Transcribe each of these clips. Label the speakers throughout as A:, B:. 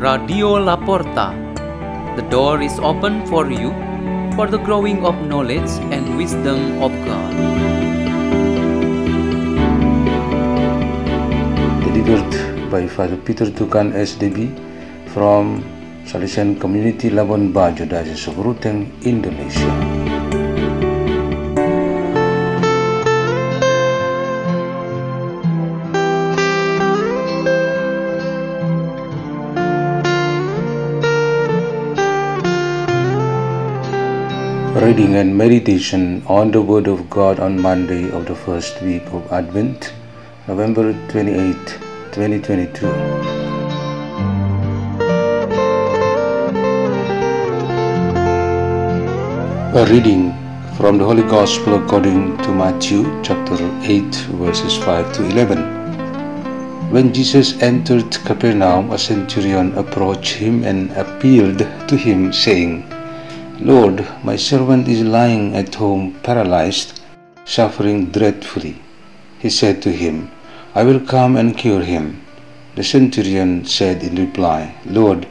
A: Radio Laporta. The door is open for you for the growing of knowledge and wisdom of God. Delivered by Father Peter Tukan SDB from Salesian Community Labuan Bajo, Diocese of Ruteng, Indonesia. Reading and meditation on the Word of God on Monday of the first week of Advent, November 28, 2022. A reading from the Holy Gospel according to Matthew chapter 8, verses 5 to 11. When Jesus entered Capernaum, a centurion approached him and appealed to him, saying, Lord, my servant is lying at home paralyzed, suffering dreadfully. He said to him, I will come and cure him. The centurion said in reply, Lord,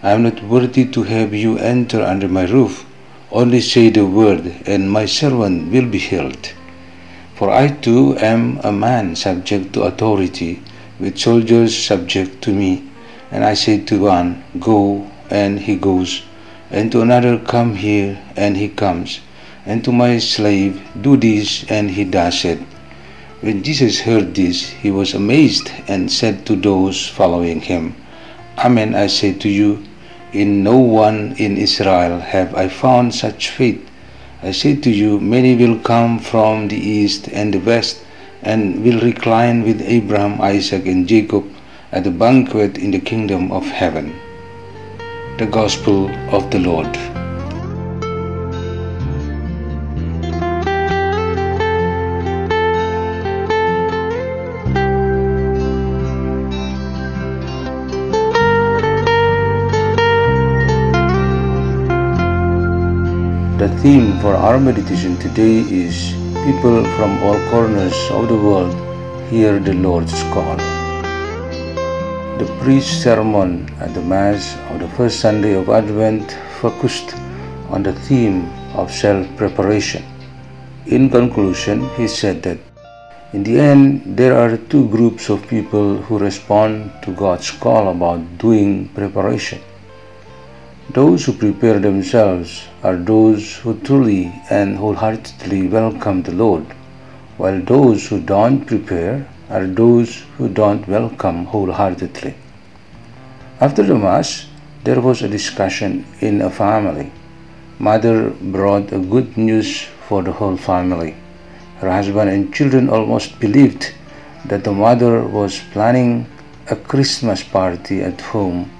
A: I am not worthy to have you enter under my roof. Only say the word, and my servant will be healed. For I too am a man subject to authority, with soldiers subject to me. And I say to one, Go, and he goes and to another, Come here, and he comes, and to my slave, Do this, and he does it. When Jesus heard this, he was amazed and said to those following him, Amen, I say to you, in no one in Israel have I found such faith. I say to you, many will come from the east and the west and will recline with Abraham, Isaac, and Jacob at the banquet in the kingdom of heaven the gospel of the Lord. The theme for our meditation today is People from all corners of the world hear the Lord's call the priest's sermon at the Mass on the first Sunday of Advent focused on the theme of self preparation. In conclusion, he said that in the end, there are two groups of people who respond to God's call about doing preparation. Those who prepare themselves are those who truly and wholeheartedly welcome the Lord, while those who don't prepare are those who don't welcome wholeheartedly. After the Mass, there was a discussion in a family. Mother brought a good news for the whole family. Her husband and children almost believed that the mother was planning a Christmas party at home,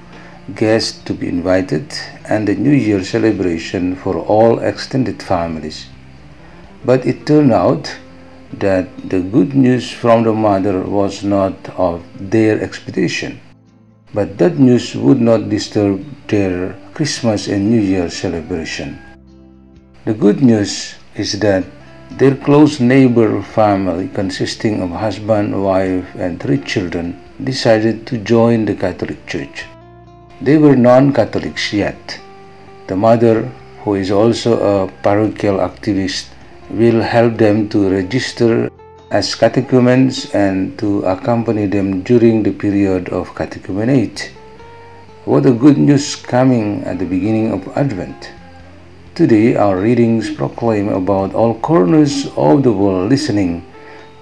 A: guests to be invited, and a New Year celebration for all extended families. But it turned out that the good news from the mother was not of their expectation, but that news would not disturb their Christmas and New Year celebration. The good news is that their close neighbor family, consisting of husband, wife, and three children, decided to join the Catholic Church. They were non Catholics yet. The mother, who is also a parochial activist, will help them to register as catechumens and to accompany them during the period of catechumenate. What a good news coming at the beginning of Advent! Today, our readings proclaim about all corners of the world listening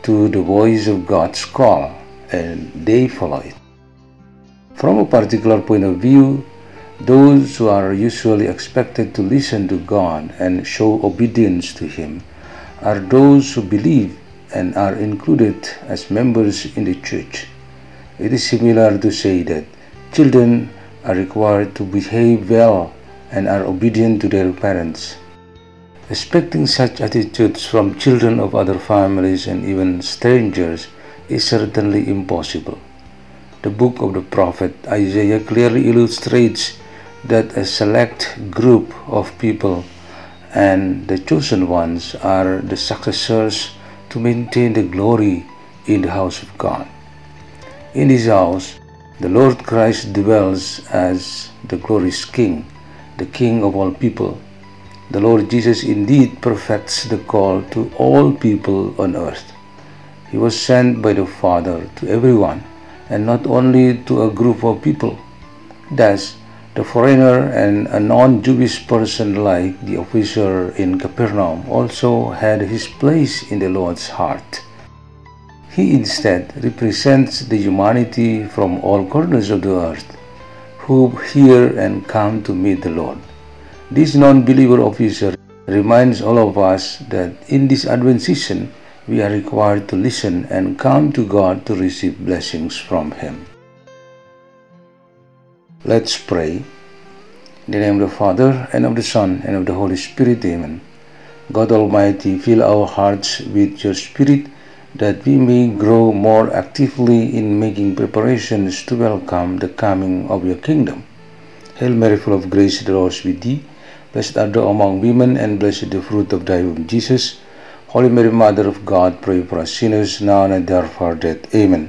A: to the voice of God's call, and they follow it. From a particular point of view, those who are usually expected to listen to God and show obedience to Him are those who believe and are included as members in the church. It is similar to say that children are required to behave well and are obedient to their parents. Expecting such attitudes from children of other families and even strangers is certainly impossible. The book of the prophet Isaiah clearly illustrates that a select group of people and the chosen ones are the successors to maintain the glory in the house of God. In this house, the Lord Christ dwells as the glorious King, the King of all people. The Lord Jesus indeed perfects the call to all people on earth. He was sent by the Father to everyone, and not only to a group of people. Thus, the foreigner and a non Jewish person like the officer in Capernaum also had his place in the Lord's heart. He instead represents the humanity from all corners of the earth who hear and come to meet the Lord. This non believer officer reminds all of us that in this Advent season, we are required to listen and come to God to receive blessings from Him. Let's pray. In the name of the Father, and of the Son, and of the Holy Spirit. Amen. God Almighty, fill our hearts with your Spirit that we may grow more actively in making preparations to welcome the coming of your kingdom. Hail Mary, full of grace, the Lord is with thee. Blessed art thou among women, and blessed the fruit of thy womb, Jesus. Holy Mary, Mother of God, pray for us sinners, now and at the hour of our death. Amen.